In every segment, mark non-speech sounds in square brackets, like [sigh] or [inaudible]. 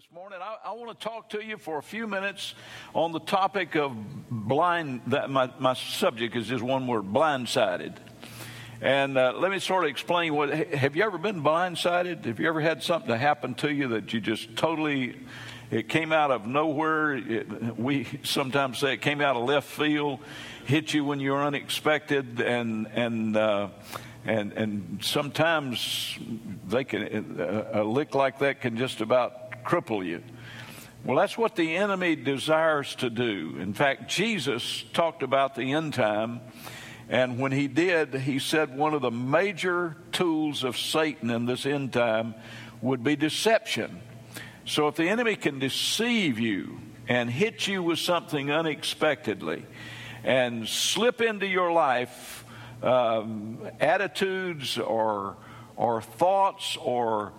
this morning. I, I, want to talk to you for a few minutes on the topic of blind. That my, my subject is just one word: blindsided. And uh, let me sort of explain what. Have you ever been blindsided? Have you ever had something happen to you that you just totally? It came out of nowhere. It, we sometimes say it came out of left field, hit you when you were unexpected, and and. Uh, and and sometimes they can a lick like that can just about cripple you. Well, that's what the enemy desires to do. In fact, Jesus talked about the end time, and when he did, he said one of the major tools of Satan in this end time would be deception. So if the enemy can deceive you and hit you with something unexpectedly and slip into your life um, attitudes or, or thoughts or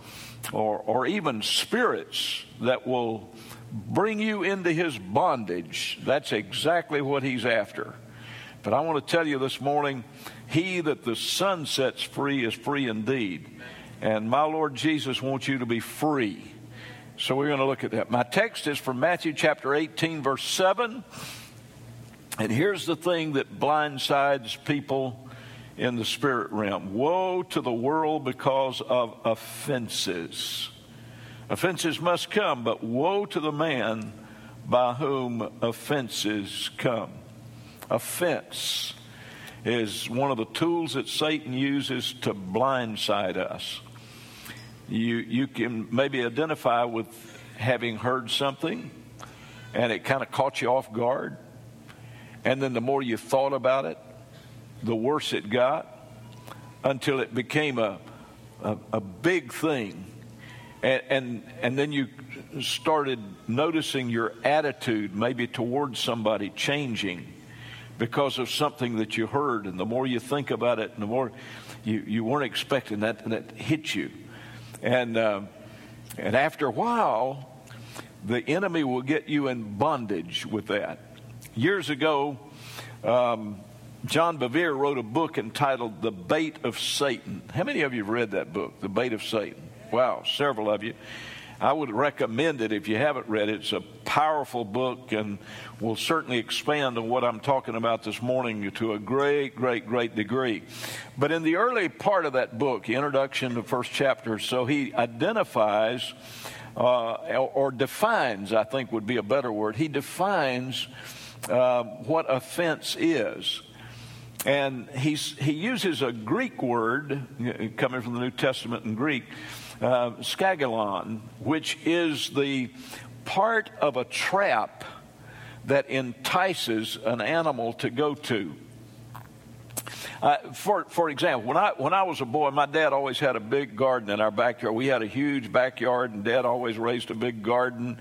or, or even spirits that will bring you into his bondage. That's exactly what he's after. But I want to tell you this morning he that the Son sets free is free indeed. And my Lord Jesus wants you to be free. So we're going to look at that. My text is from Matthew chapter 18, verse 7. And here's the thing that blindsides people in the spirit realm. Woe to the world because of offenses. Offenses must come, but woe to the man by whom offenses come. Offense is one of the tools that Satan uses to blindside us. You, you can maybe identify with having heard something and it kind of caught you off guard. And then the more you thought about it, the worse it got until it became a, a, a big thing. And, and, and then you started noticing your attitude maybe towards somebody changing because of something that you heard. And the more you think about it, and the more you, you weren't expecting that, and that hit you. And, uh, and after a while, the enemy will get you in bondage with that. Years ago, um, John Bevere wrote a book entitled The Bait of Satan. How many of you have read that book, The Bait of Satan? Wow, several of you. I would recommend it if you haven't read it. It's a powerful book and will certainly expand on what I'm talking about this morning to a great, great, great degree. But in the early part of that book, the introduction, to the first chapter, so he identifies uh, or defines, I think would be a better word, he defines uh, what offense is. And he's, he uses a Greek word coming from the New Testament in Greek, uh, skandalon, which is the part of a trap that entices an animal to go to. Uh, for, for example, when I, when I was a boy, my dad always had a big garden in our backyard. We had a huge backyard, and dad always raised a big garden.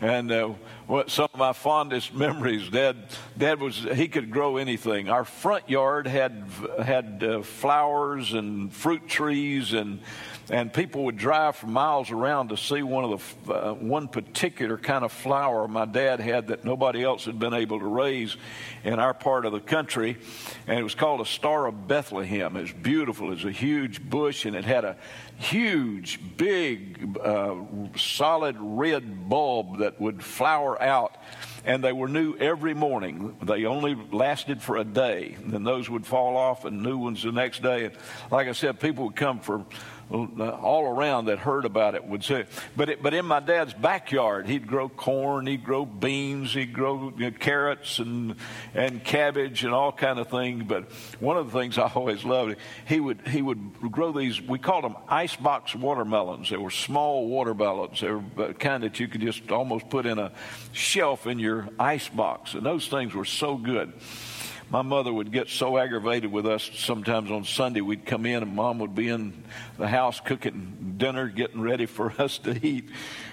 And uh, what some of my fondest [laughs] memories, Dad, Dad was he could grow anything. Our front yard had had uh, flowers and fruit trees, and and people would drive for miles around to see one of the uh, one particular kind of flower my dad had that nobody else had been able to raise in our part of the country, and it was called a Star of Bethlehem. It was beautiful. It was a huge bush, and it had a huge, big, uh, solid red bulb that would flower out. And they were new every morning. They only lasted for a day. Then those would fall off and new ones the next day. And like I said, people would come for all around that heard about it would say. But it, but in my dad's backyard, he'd grow corn, he'd grow beans, he'd grow you know, carrots and and cabbage and all kind of things. But one of the things I always loved, he would he would grow these. We called them icebox watermelons. They were small watermelons. They were kind that you could just almost put in a shelf in your icebox, and those things were so good my mother would get so aggravated with us sometimes on Sunday. We'd come in and mom would be in the house cooking dinner, getting ready for [laughs] us to eat.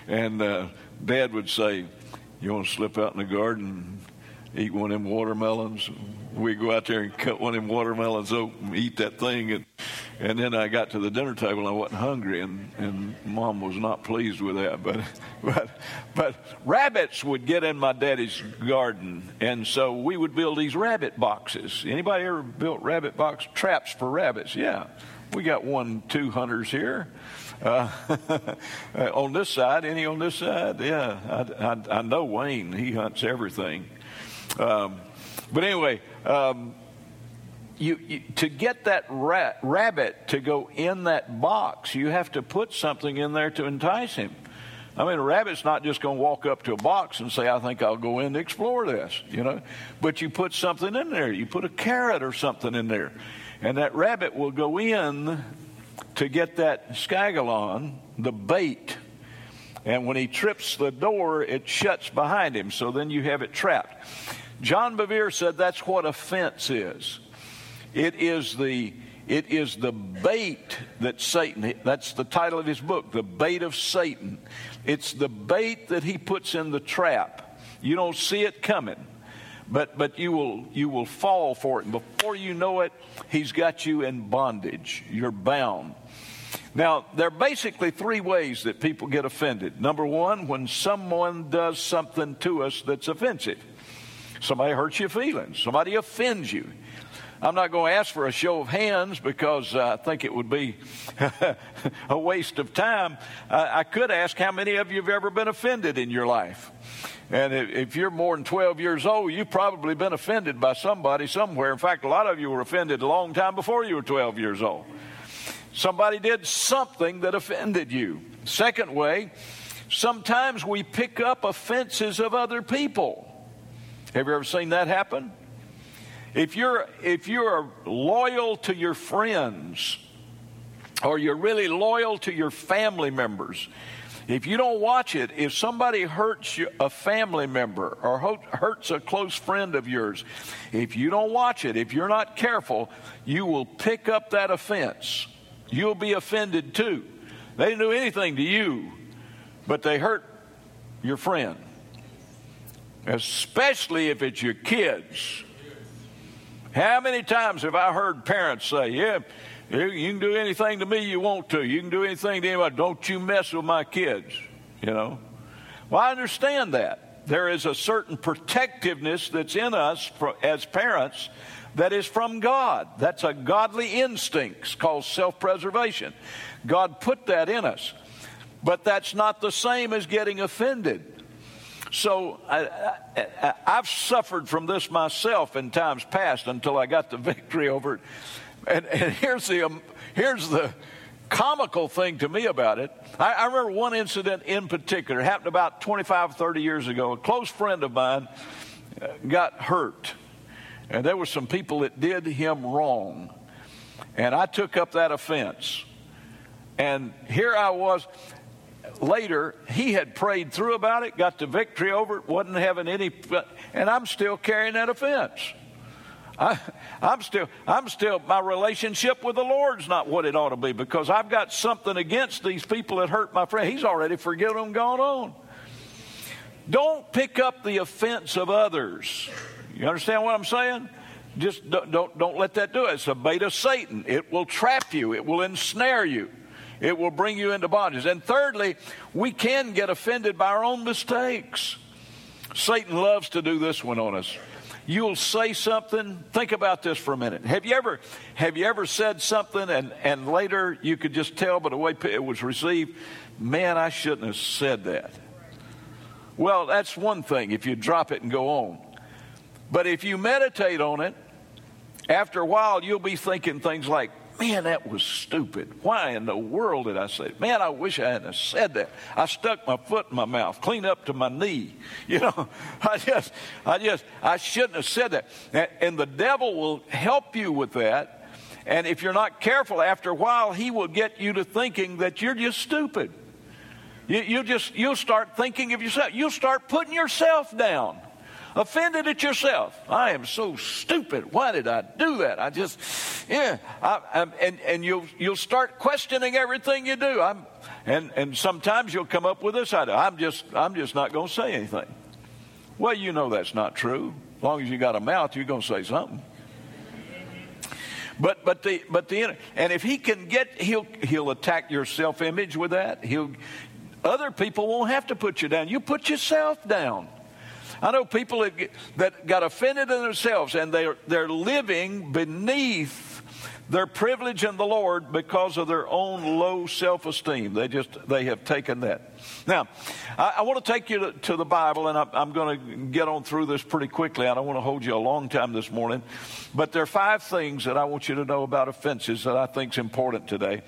And uh, dad would say, You want to slip out in the garden eat one of them watermelons? We'd go out there and cut one of them watermelons open, eat that thing. And and then I got to the dinner table and I wasn't hungry, and, and mom was not pleased with that. But, [laughs] but, but rabbits would get in my daddy's garden, and so we would build these rabbit boxes. Anybody ever built rabbit box traps for rabbits? Yeah, we got one, two hunters here. Uh, [laughs] on this side, any on this side? Yeah, I, I, I know Wayne. He hunts everything. Um, but anyway, um, you, you, to get that rat, rabbit to go in that box, you have to put something in there to entice him. I mean, a rabbit's not just going to walk up to a box and say, I think I'll go in to explore this, you know. But you put something in there. You put a carrot or something in there. And that rabbit will go in to get that skandalon, the bait. And when he trips the door, it shuts behind him. So then you have it trapped. John Bevere said that's what a fence is. It is the it is the bait that Satan, that's the title of his book, The Bait of Satan. It's the bait that he puts in the trap. You don't see it coming, but, but you, will, you will fall for it. And before you know it, he's got you in bondage. You're bound. Now, there are basically three ways that people get offended. Number one, when someone does something to us that's offensive. Somebody hurts your feelings, somebody offends you. I'm not going to ask for a show of hands because uh, I think it would be [laughs] a waste of time. I could ask how many of you have ever been offended in your life. And if you're more than 12 years old, you've probably been offended by somebody somewhere. In fact, a lot of you were offended a long time before you were 12 years old. Somebody did something that offended you. Second way, sometimes we pick up offenses of other people. Have you ever seen that happen? If you're, if you're loyal to your friends, or you're really loyal to your family members, if you don't watch it, if somebody hurts you, a family member or hurts a close friend of yours, if you don't watch it, if you're not careful, you will pick up that offense. You'll be offended too. They didn't do anything to you, but they hurt your friend. Especially if it's your kids. How many times have I heard parents say, Yeah, you can do anything to me you want to. You can do anything to anybody. Don't you mess with my kids, you know? Well, I understand that. There is a certain protectiveness that's in us as parents that is from God. That's a godly instinct called self preservation. God put that in us. But that's not the same as getting offended. So I, have suffered from this myself in times past until I got the [laughs] victory over it. And, and here's the um, here's the comical thing to me about it. I, I, remember one incident in particular. It happened about 25, 30 years ago. A close friend of mine uh, got hurt, and there were some people that did him wrong, and I took up that offense. And here I was later, he had prayed through about it, got the victory over it, wasn't having any, and I'm still carrying that offense. I, am still, I'm still, my relationship with the Lord's not what it ought to be because I've got something against these people that hurt my friend. He's already forgiven them, gone on. Don't pick up the offense of others. You understand what I'm saying? Just don't, don't, don't let that do it. It's a bait of Satan. It will trap you, it will ensnare you. It will bring you into bondage. And thirdly, we can get offended by our own mistakes. Satan loves to do this one on us. You'll say something. Think about this for a minute. Have you ever have you ever said something and, and later you could just tell by the way it was received, man, I shouldn't have said that. Well, that's one thing if you drop it and go on. But if you meditate on it, after a while you'll be thinking things like, Man, that was stupid. Why in the world did I say it? Man, I wish I hadn't said that. I stuck my foot in my mouth, clean up to my knee. [laughs] You know, I just, I just, I shouldn't have said that. And, and the devil will help you with that. And if you're not careful, after a while, he will get you to thinking that you're just stupid. You, you just, you'll start thinking of yourself. You'll start putting yourself down offended at yourself. I am so stupid. Why did I do that? I just, yeah. I, and and you'll you'll start questioning everything you do. I'm, and and sometimes you'll come up with this idea. I'm just I'm just not going to say anything. Well, you know that's not true. As long as you got a mouth, you're going to say something. But but the but the and if he can get he'll he'll attack your self image with that. He'll other people won't have to put you down. You put yourself down. I know people that, that got offended in themselves and they're, they're living beneath their privilege in the Lord because of their own low self-esteem. They just they have taken that. Now, I, I want to take you to, to the Bible, and I, I'm going to get on through this pretty quickly. I don't want to hold you a long time this morning, but there are five things that I want you to know about offenses that I think is important today.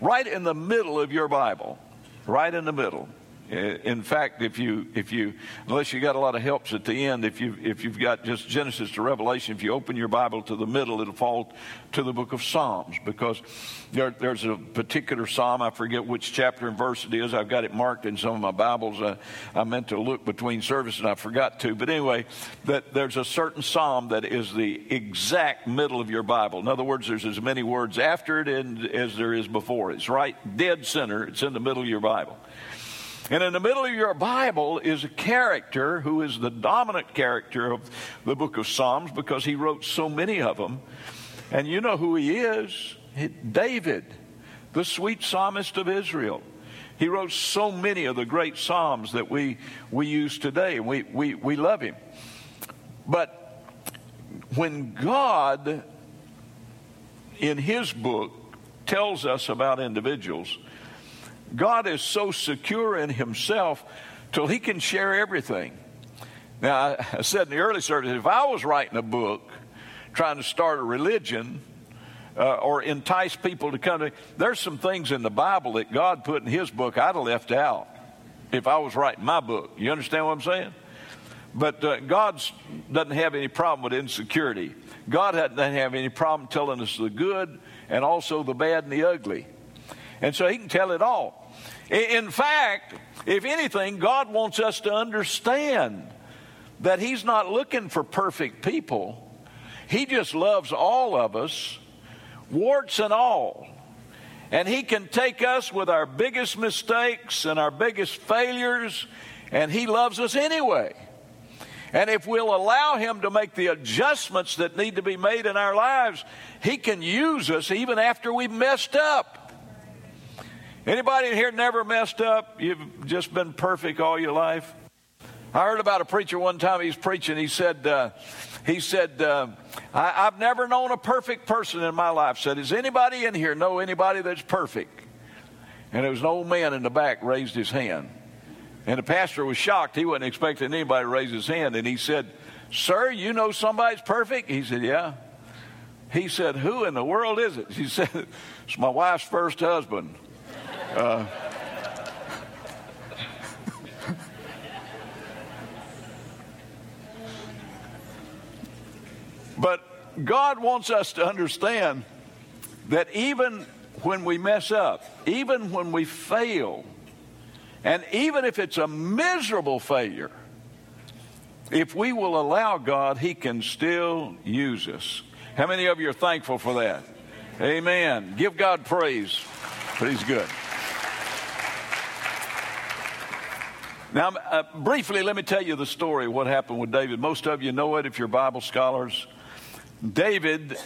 Right in the middle of your Bible, right in the middle in fact, if you if you unless you got a lot of helps at the end, if you if you've got just Genesis to Revelation, if you open your Bible to the middle, it'll fall to the book of Psalms because there, there's a particular psalm. I forget which chapter and verse it is. I've got it marked in some of my Bibles. I, I meant to look between services and I forgot to. But anyway, that there's a certain psalm that is the exact middle of your Bible. In other words, there's as many words after it as there is before. It's right dead center. It's in the middle of your Bible. And in the middle of your Bible is a character who is the dominant character of the book of Psalms because he wrote so many of them. And you know who he is David, the sweet psalmist of Israel. He wrote so many of the great psalms that we, we use today, we, we, we love him. But when God, in his book, tells us about individuals, God is so secure in himself till he can share everything. Now, I said in the early service, if I was writing a book trying to start a religion uh, or entice people to come to, there's some things in the Bible that God put in his book I'd have left out if I was writing my book. You understand what I'm saying? But uh, God doesn't have any problem with insecurity. God doesn't have any problem telling us the good and also the bad and the ugly. And so he can tell it all. In fact, if anything, God wants us to understand that he's not looking for perfect people. He just loves all of us, warts and all. And he can take us with our biggest mistakes and our biggest failures, and he loves us anyway. And if we'll allow him to make the adjustments that need to be made in our lives, he can use us even after we've messed up. Anybody in here never messed up? You've just been perfect all your life? I heard about a preacher one time. He was preaching. He said, uh, "He said uh, I, have never known a perfect person in my life." Said, is anybody in here know anybody that's perfect?" And there was an old man in the back raised his hand, and the pastor was shocked. He wasn't expecting anybody to raise his hand, and he said, "Sir, you know somebody's perfect?" He said, "Yeah." He said, "Who in the world is it?" He [laughs] said, "It's my wife's first husband." Uh, but God wants us to understand that even when we mess up, even when we fail, and even if it's a miserable failure, if we will allow God, He can still use us. How many of you are thankful for that? Amen. Give God praise, but He's good. Now, uh, briefly, let me tell you the story of what happened with David. Most of you know it if you're Bible scholars. David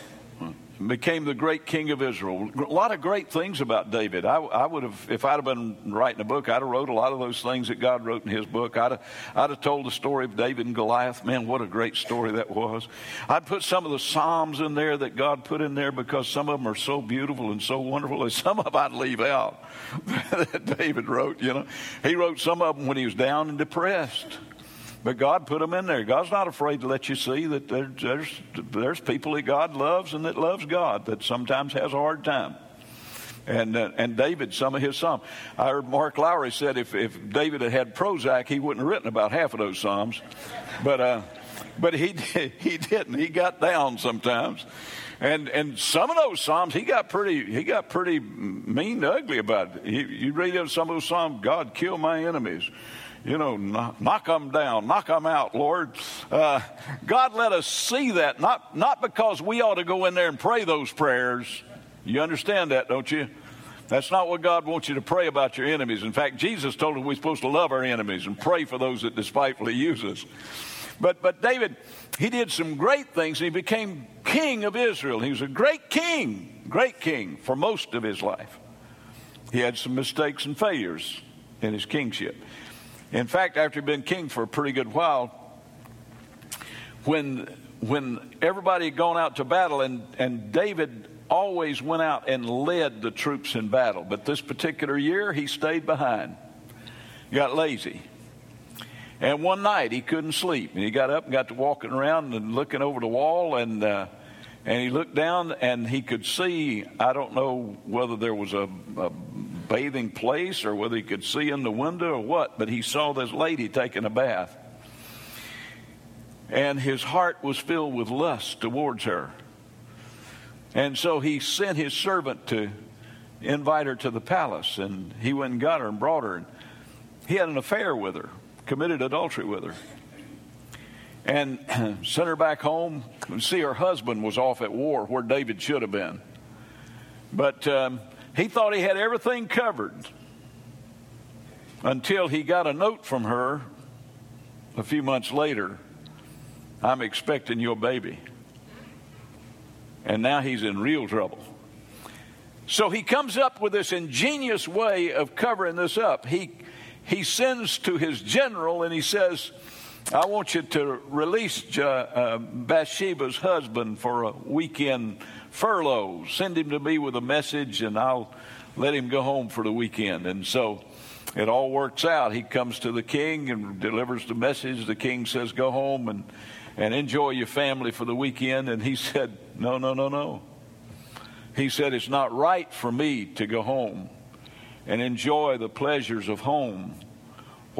became the great king of Israel. A lot of great things about David. I, I, would have, if I'd have been writing a book, I'd have wrote a lot of those things that God wrote in His book. I'd have, I'd have told the story of David and Goliath. Man, what a great story that was. I'd put some of the Psalms in there that God put in there because some of them are so beautiful and so wonderful. And some of them I'd leave out [laughs] that David wrote. You know, he wrote some of them when he was down and depressed. But God put them in there. God's not afraid to let you see that there's, there's people that God loves and that loves God that sometimes has a hard time. And, uh, and David, some of his psalms. I heard Mark Lowry said if, if David had had Prozac, he wouldn't have written about half of those psalms. But, uh, but he, [laughs] he didn't. He got down sometimes. And, and some of those psalms, he got pretty, he got pretty mean, ugly about it. He, you read some of those psalms, God, kill my enemies you know, knock them down, knock them out, Lord. Uh, God let us see that, not, not because we ought to go in there and pray those prayers. You understand that, don't you? That's not what God wants you to pray about your enemies. In fact, Jesus told us we're supposed to love our enemies and pray for those that despitefully use us. But, but David, he did some great things he became king of Israel. He was a great king, great king for most of his life. He had some mistakes and failures in his kingship. In fact, after he'd been king for a pretty good while, when when everybody had gone out to battle and, and David always went out and led the troops in battle. But this particular year, he stayed behind, got lazy. And one night he couldn't sleep, and he got up and got to walking around and looking over the wall, and uh, and he looked down and he could see. I don't know whether there was a, a bathing place or whether he could see in the window or what, but he saw this lady taking a bath, and his heart was filled with lust towards her. And so he sent his servant to invite her to the palace, and he went and got her and brought her. And he had an affair with her, committed adultery with her, and [clears throat] sent her back home. And See, her husband was off at war where David should have been. But um, he thought he had everything covered until he got a note from her a few months later I'm expecting your baby. And now he's in real trouble. So he comes up with this ingenious way of covering this up. He, he sends to his general and he says, I want you to release uh, Bathsheba's husband for a weekend furlough. Send him to me with a message and I'll let him go home for the weekend. And so it all works out. He comes to the king and delivers the message. The king says, Go home and, and enjoy your family for the weekend. And he [laughs] said, No, no, no, no. He said, It's not right for me to go home and enjoy the pleasures of home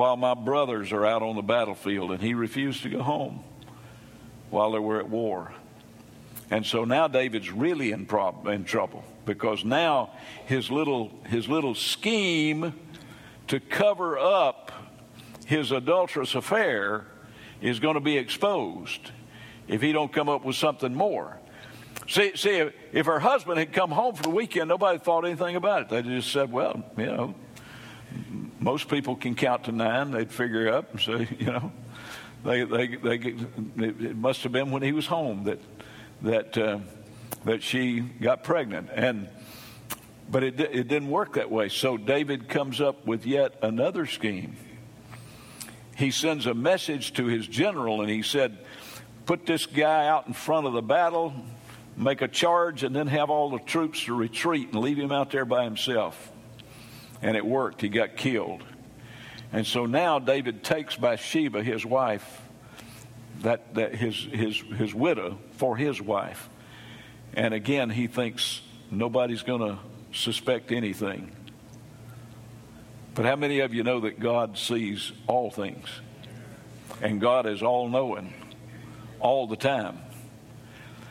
while my brothers are out on the battlefield. And he refused to go home while they were at war. And so now David's really in, prob- in trouble because now his little, his little scheme to cover up his adulterous affair is going to be exposed if he don't come up with something more. See, see, if, if her husband had come home for the weekend, nobody thought anything about it. They just said, well, you know, most people can count to nine. They'd figure up and say, [laughs] you know, they, they, they, it must have been when he was home that, that, uh, that she got pregnant. And, but it, it didn't work that way. So David comes up with yet another scheme. He sends a message to his general and he said, Put this guy out in front of the battle, make a charge, and then have all the troops to retreat and leave him out there by himself. And it worked. He got killed. And so now David takes Bathsheba, his wife, that, that his, his, his widow, for his wife. And again, he thinks nobody's going to suspect anything. But how many of you know that God sees all things? And God is all knowing all the time.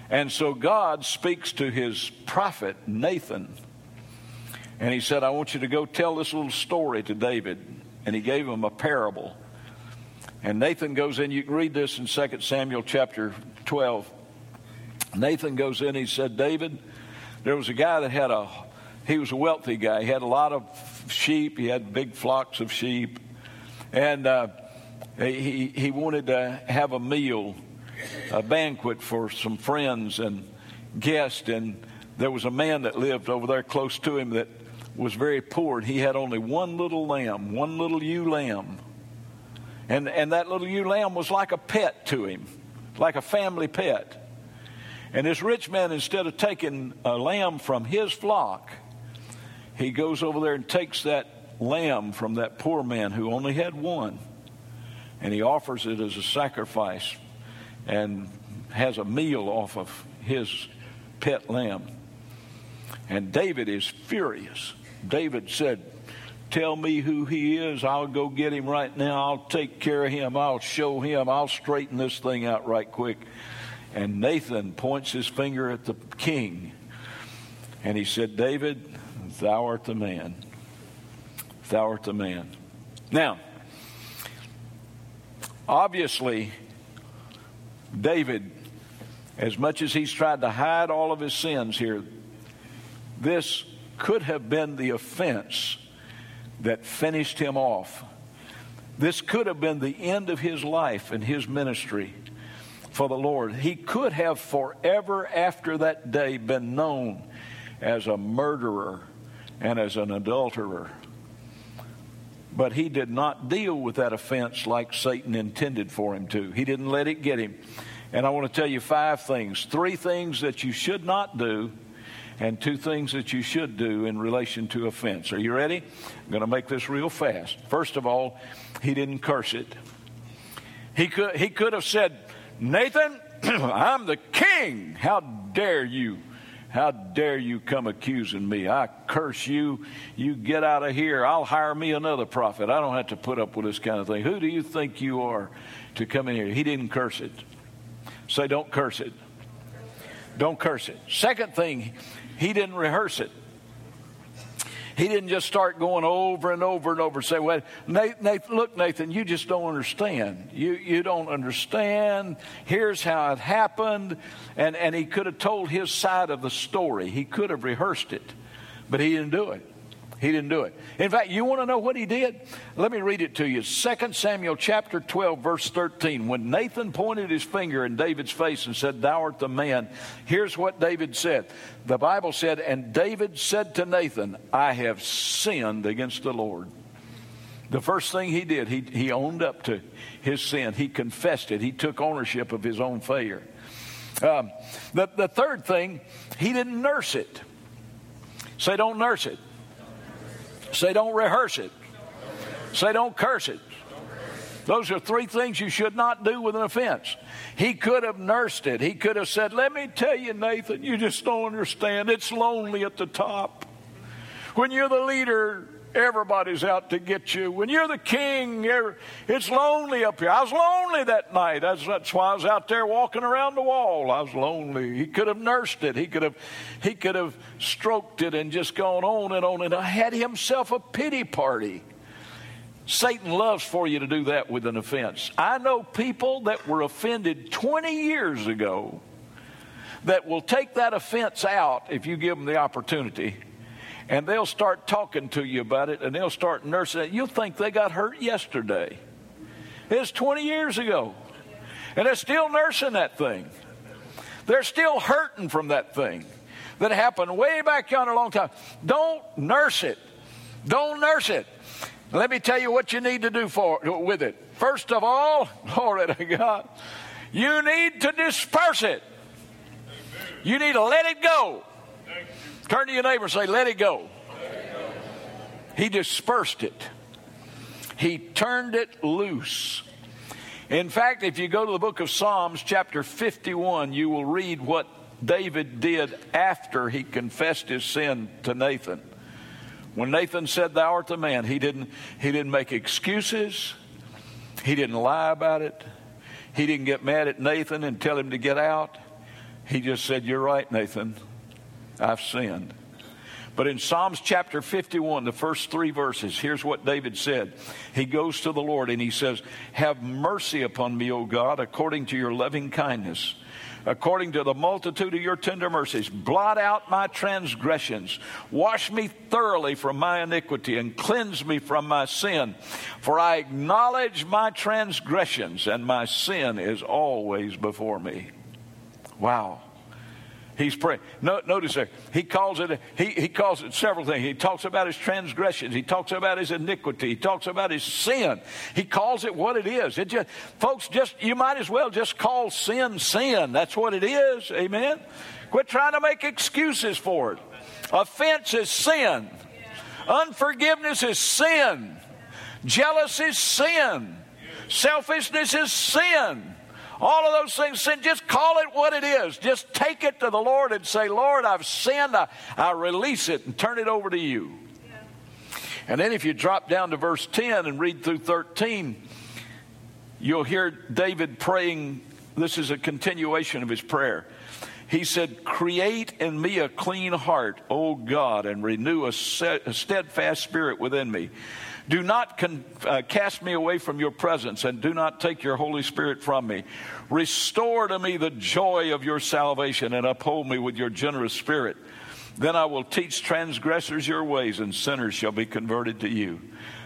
And so God speaks to his prophet, Nathan. And he said, I want you to go tell this little story to David. And he gave him a parable. And Nathan goes in, you can read this in 2 Samuel chapter 12. Nathan goes in, he said, David, there was a guy that had a, he was a wealthy guy. He had a lot of sheep, he had big flocks of sheep. And uh, he, he wanted to have a meal, a banquet for some friends and guests. And there was a man that lived over there close to him that was very poor. And he had only one little lamb, one little ewe lamb. And, and that little ewe lamb was like a pet to him, like a family pet. And this rich man, instead of taking a lamb from his flock, he goes over there and takes that lamb from that poor man who only had one, and he offers it as a sacrifice and has a meal off of his pet lamb. And David is furious. David said, Tell me who he is. I'll go get him right now. I'll take care of him. I'll show him. I'll straighten this thing out right quick. And Nathan points his finger at the king. And he said, David, thou art the man. Thou art the man. Now, obviously, David, as much as he's tried to hide all of his sins here, this could have been the offense that finished him off. This could have been the end of his life and his ministry for the Lord. He could have forever after that day been known as a murderer and as an adulterer. But he did not deal with that offense like Satan intended for him to. He didn't let it get him. And I want to tell you five things three things that you should not do, and two things that you should do in relation to offense. Are you ready? I'm going to make this real fast. First of all, he didn't curse it. He could, he could have said, Nathan, [clears throat] I'm the king. How dare you? How dare you come accusing me? I curse you. You get out of here. I'll hire me another prophet. I don't have to put up with this kind of thing. Who do you think you are to come in here? He didn't curse it. Say, don't curse it. Don't curse it. Second thing, he didn't rehearse it. He didn't just start going over and over and over. And Say, well, Nathan, look, Nathan, you just don't understand. You, you don't understand. Here's how it happened. And, and he could have told his side of the story. He could have rehearsed it, but he didn't do it. He didn't do it. In fact, you want to know what he did? Let me read it to you. 2 Samuel chapter 12, verse 13. When Nathan pointed his finger in David's face and said, Thou art the man, here's what David said. The Bible said, And David said to Nathan, I have sinned against the Lord. The first thing he did, he, he owned up to his sin. He confessed it. He took ownership of his own failure. Um, the, the third thing, he didn't nurse it. Say, don't nurse it. Say, don't rehearse it. Say, don't curse it. Those are three things you should not do with an offense. He could have nursed it. He could have said, Let me tell you, Nathan, you just don't understand. It's lonely at the top. When you're the leader, Everybody's out to get you. When you're the king, it's lonely up here. I was lonely that night. That's, that's why I was out there walking around the wall. I was lonely. He could have nursed it. He could have, he could have stroked it and just gone on and on and had himself a pity party. Satan loves for you to do that with an offense. I know people that were offended 20 years ago that will take that offense out if you give them the opportunity and they'll start talking to you about it and they'll start nursing it. You'll think they got hurt yesterday. It's 20 years ago. And they're still nursing that thing. They're still hurting from that thing that happened way back yonder a long time. Don't nurse it. Don't nurse it. Let me tell you what you need to do for with it. First of all, [laughs] glory to God, you need to disperse it. You need to let it go. Turn to your neighbor and say, Let it go. He dispersed it, he turned it loose. In fact, if you go to the book of Psalms, chapter 51, you will read what David did after he confessed his sin to Nathan. When Nathan said, Thou art the man, he didn't, he didn't make excuses, he didn't lie about it, he didn't get mad at Nathan and tell him to get out. He just said, You're right, Nathan. I've sinned. But in Psalms chapter 51, the first three verses, here's what David said. He goes to the Lord and he says, Have mercy upon me, O God, according to your loving kindness. According to the multitude of your tender mercies, blot out my transgressions. Wash me thoroughly from my iniquity and cleanse me from my sin. For I acknowledge my transgressions, and my sin is always before me. Wow. He's praying. No, notice there, he calls it. He, he calls it several things. He talks about his transgressions. He talks about his iniquity. He talks about his sin. He calls it what it is. It just, folks, just you might as well just call sin sin. That's what it is. Amen. Quit trying to make excuses for it. Offense is sin. Unforgiveness is sin. Jealousy is sin. Selfishness is sin. All of those things, sin, just call it what it is. Just take it to the Lord and say, Lord, I've sinned. I, I release it and turn it over to you. And then if you drop down to verse 10 and read through 13, you'll hear David praying. This is a continuation of his prayer. He said, Create in me a clean heart, O God, and renew a, set, a steadfast spirit within me. Do not con- uh, cast me away from your presence, and do not take your Holy Spirit from me. Restore to me the joy of your salvation, and uphold me with your generous spirit. Then I will teach transgressors your ways, and sinners shall be converted to you.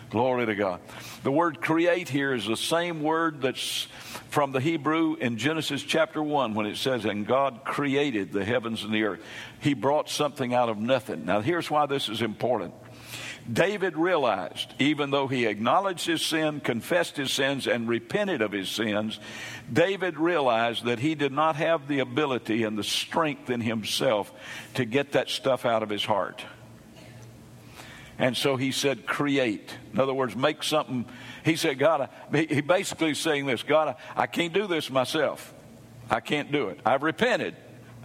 Glory to God. The word create here is the same word that's from the Hebrew in Genesis chapter 1 when it says, And God created the heavens and the earth. He brought something out of nothing. Now, here's why this is important David realized, even though he acknowledged his sin, confessed his sins, and repented of his sins, David realized that he did not have the ability and the strength in himself to get that stuff out of his heart. And so he said, create. In other words, make something. He said, God, he basically saying this God, I can't do this myself. I can't do it. I've repented.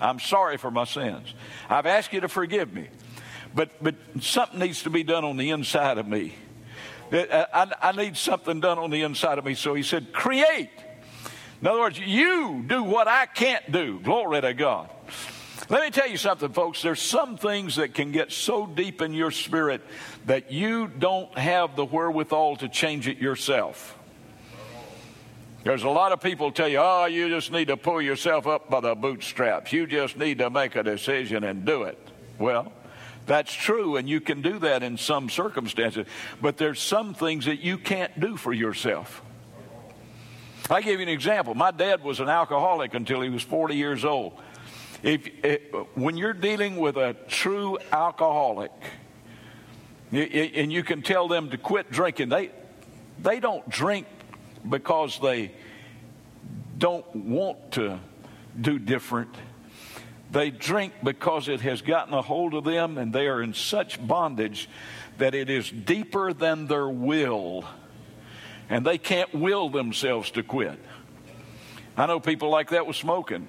I'm sorry for my sins. I've asked you to forgive me. But, but something needs to be done on the inside of me. Uh, I, I need something done on the inside of me. So he said, create. In other words, you do what I can't do. Glory to God. Let me tell you something, folks. There's some things that can get so deep in your spirit that you don't have the wherewithal to change it yourself. There's a lot of people tell you, oh, you just need to pull yourself up by the bootstraps. You just need to make a decision and do it. Well, that's true, and you can do that in some circumstances, but there's some things that you can't do for yourself. I give you an example. My dad was an alcoholic until he was 40 years old. If, if eh, when you're dealing with a true alcoholic, and you can tell them to quit drinking, they they don't drink because they don't want to do different. They drink because it has gotten a hold of them and they are in such bondage that it is deeper than their will. And they can't will themselves to quit. I know people like that with smoking.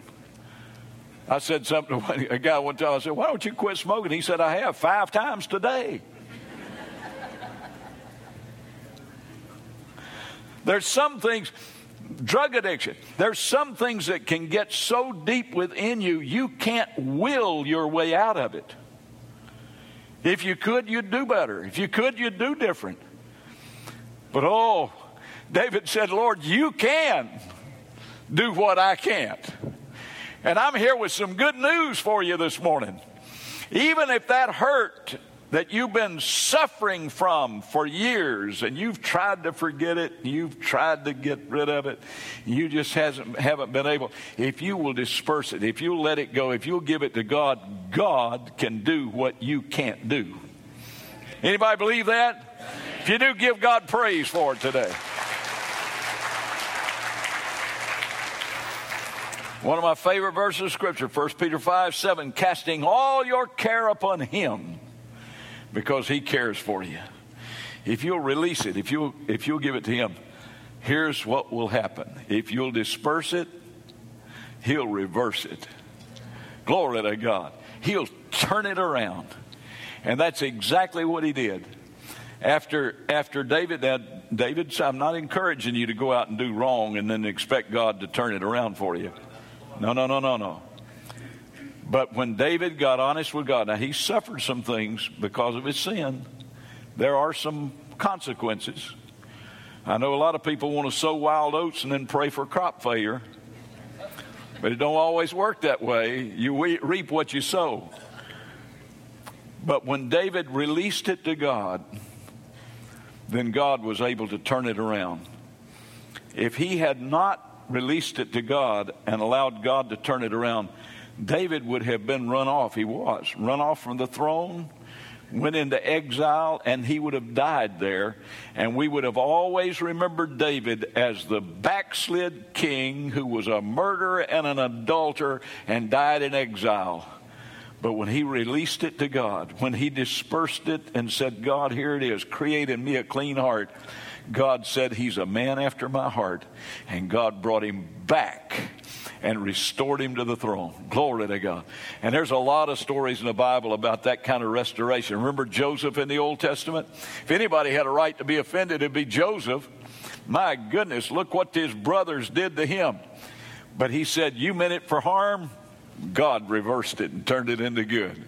I said something to [laughs] a guy one time. I said, Why don't you quit smoking? He said, I have five times today. There's some things, drug addiction, there's some things that can get so deep within you, you can't will your way out of it. If you could, you'd do better. If you could, you'd do different. But oh, David said, Lord, you can do what I can't. And I'm here with some good news for you this morning. Even if that hurt that you've been suffering from for years and you've tried to forget it, you've tried to get rid of it, you just hasn't, haven't been able. If you will disperse it, if you'll let it go, if you'll give it to God, God can do what you can't do. Anybody believe that? If you do, give God praise for it today. One of my favorite verses of Scripture, 1 Peter 5 7, casting all your care upon Him because He cares for you. If you'll release it, if you'll, if you'll give it to Him, here's what will happen. If you'll disperse it, He'll reverse it. Glory to God. He'll turn it around. And that's exactly what He did. After, after David, now, David I'm not encouraging you to go out and do wrong and then expect God to turn it around for you. No, no, no, no, no. But when David got honest with God, now he suffered some things because of his sin. There are some consequences. I know a lot of people want to sow wild oats and then pray for crop failure. But it don't always work that way. You reap what you sow. But when David released it to God, then God was able to turn it around. If he had not released it to God and allowed God to turn it around, David would have been run off. He was run off from the throne, went into exile, and he would have died there. And we would have always remembered David as the backslid king who was a murderer and an adulterer and died in exile. But when he released it to God, when he dispersed it and said, God, here it is, create in me a clean heart, God said, He's a man after my heart. And God brought him back and restored him to the throne. Glory to God. And there's a lot of stories in the Bible about that kind of restoration. Remember Joseph in the Old Testament? If anybody had a right to be offended, it'd be Joseph. My goodness, look what his brothers did to him. But he said, You meant it for harm. God reversed it and turned it into good.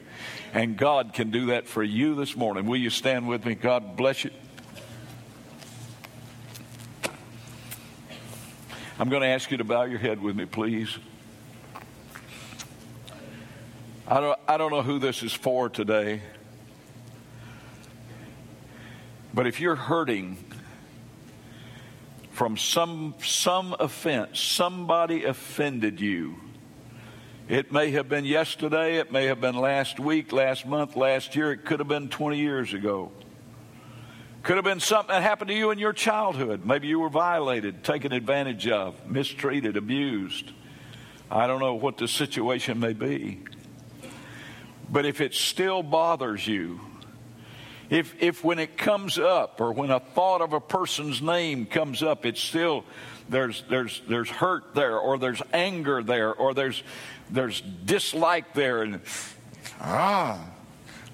And God can do that for you this morning. Will you stand with me? God bless you. I'm going to ask you to bow your head with me, please. I don't, I don't know who this is for today, but if you're hurting from some, some offense, somebody offended you. It may have been yesterday, it may have been last week, last month, last year, it could have been 20 years ago. Could have been something that happened to you in your childhood. Maybe you were violated, taken advantage of, mistreated, abused. I don't know what the situation may be. But if it still bothers you, if, if when it comes up or when a thought of a person's name comes up, it's still there's there's there's hurt there or there's anger there or there's there's dislike there and ah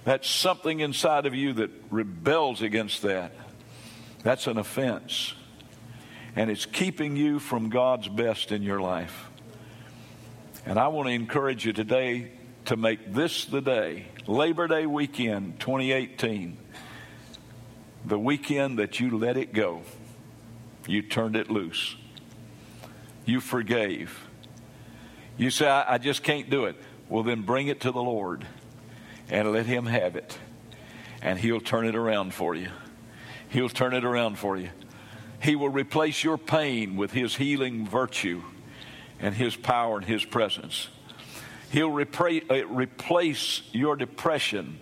that's something inside of you that rebels against that. That's an offense. And it's keeping you from God's best in your life. And I want to encourage you today to make this the day, Labor Day weekend 2018, the weekend that you let it go. You turned it loose. You forgave. You say, I, I just can't do it. Well, then bring it to the Lord and let Him have it. And He'll turn it around for you. He'll turn it around for you. He will replace your pain with His healing virtue and His power and His presence. He'll repra- uh, replace your depression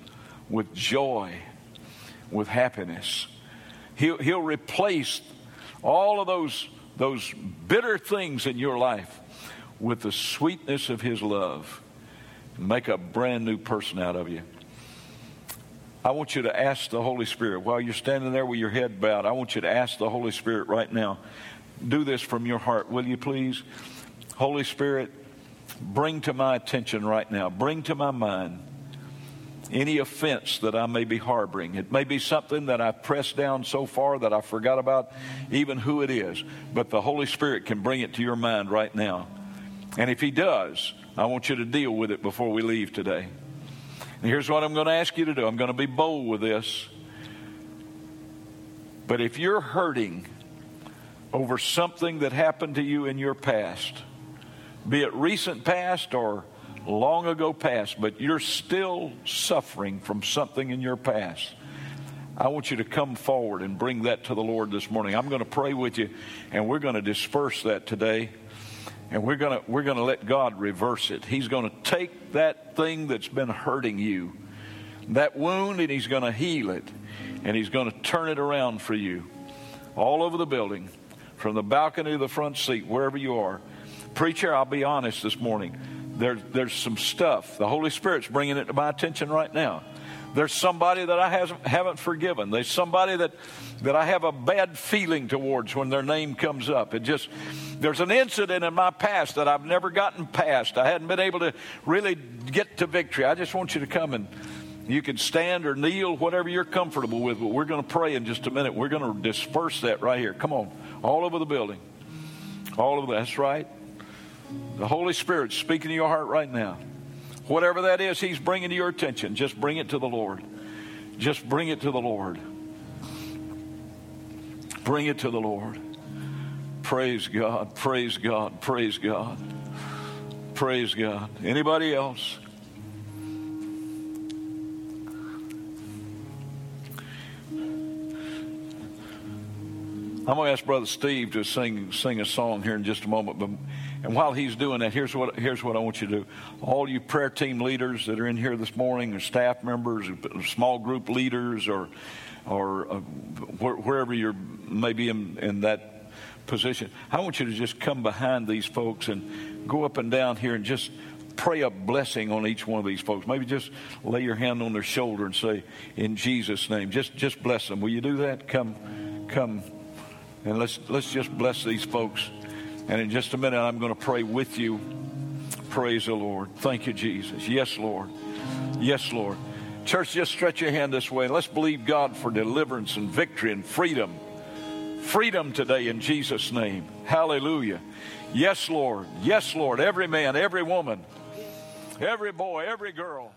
with joy, with happiness. He'll, he'll replace all of those, those bitter things in your life with the sweetness of His love make a brand new person out of you. I want you to ask the Holy Spirit while you're standing there with your head bowed. I want you to ask the Holy Spirit right now. Do this from your heart, will you please? Holy Spirit, bring to my attention right now, bring to my mind any offense that I may be harboring. It may be something that I've pressed down so far that I forgot about even who it is, but the Holy Spirit can bring it to your mind right now. And if He does, I want you to deal with it before we leave today. And here's what I'm going to ask you to do I'm going to be bold with this. But if you're hurting over something that happened to you in your past, be it recent past or long ago past, but you're still suffering from something in your past, I want you to come forward and bring that to the Lord this morning. I'm going to pray with you, and we're going to disperse that today. And we're going we're going to let God reverse it. He's going to take that thing that's been hurting you, that wound, and He's going to heal it. And He's going to turn it around for you all over the building, from the balcony to the front seat, wherever you are. Preacher, I'll be honest this morning. There, there's some stuff. The Holy Spirit's bringing it to my attention right now. There's somebody that I haven't forgiven. There's somebody that, that I have a bad feeling towards when their name comes up. It just, there's an incident in my past that I've never gotten past. I hadn't been able to really get to victory. I just want you to come and you can stand or kneel, whatever you're comfortable with, but we're going to pray in just a minute. We're going to disperse that right here. Come on, all over the building. All over that's right. The Holy Spirit's speaking to your heart right now. Whatever that is, He's bringing to your attention. Just bring it to the Lord. Just bring it to the Lord. Bring it to the Lord. Praise God, praise God, praise God. Praise God. Anybody else? I'm going to ask Brother Steve to sing sing a song here in just a moment. But and while he's doing that, here's what here's what I want you to do. All you prayer team leaders that are in here this morning, or staff members, or small group leaders, or or uh, wherever you're maybe in, in that position. I want you to just come behind these folks and go up and down here and just pray a blessing on each one of these folks. Maybe just lay your hand on their shoulder and say, "In Jesus' name," just just bless them. Will you do that? Come, come, and let's let's just bless these folks. And in just a minute, I'm going to pray with you. Praise the Lord. Thank you, Jesus. Yes, Lord. Yes, Lord. Church, just stretch your hand this way. Let's believe God for deliverance and victory and freedom freedom today in Jesus' name. Hallelujah. Yes, Lord. Yes, Lord. Every man, every woman, every boy, every girl.